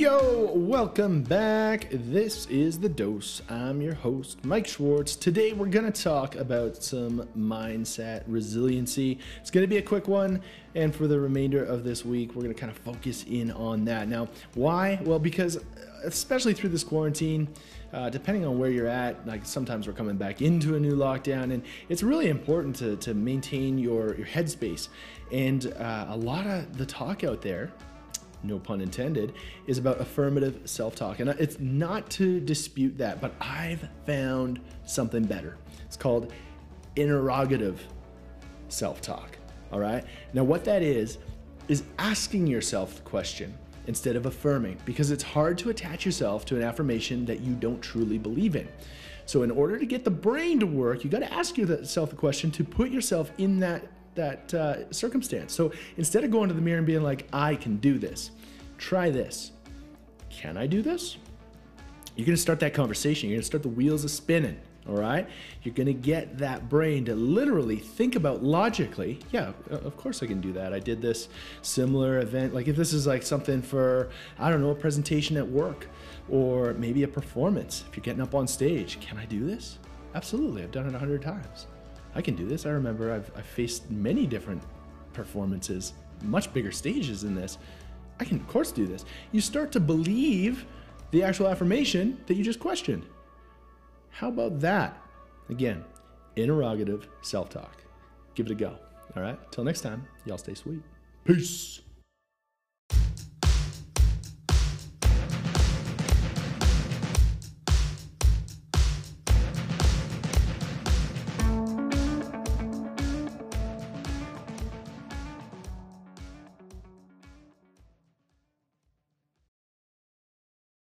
Yo, welcome back. This is The Dose. I'm your host, Mike Schwartz. Today we're going to talk about some mindset resiliency. It's going to be a quick one, and for the remainder of this week, we're going to kind of focus in on that. Now, why? Well, because especially through this quarantine, uh, depending on where you're at, like sometimes we're coming back into a new lockdown, and it's really important to, to maintain your, your headspace. And uh, a lot of the talk out there, no pun intended, is about affirmative self talk. And it's not to dispute that, but I've found something better. It's called interrogative self talk. All right. Now, what that is, is asking yourself the question instead of affirming, because it's hard to attach yourself to an affirmation that you don't truly believe in. So, in order to get the brain to work, you got to ask yourself the question to put yourself in that that uh, circumstance. So instead of going to the mirror and being like, I can do this, try this. Can I do this? You're gonna start that conversation. You're gonna start the wheels of spinning. All right? You're gonna get that brain to literally think about logically, yeah, of course I can do that. I did this similar event. Like if this is like something for, I don't know, a presentation at work or maybe a performance. If you're getting up on stage, can I do this? Absolutely. I've done it a hundred times. I can do this. I remember I've, I've faced many different performances, much bigger stages than this. I can, of course, do this. You start to believe the actual affirmation that you just questioned. How about that? Again, interrogative self talk. Give it a go. All right. Till next time, y'all stay sweet. Peace.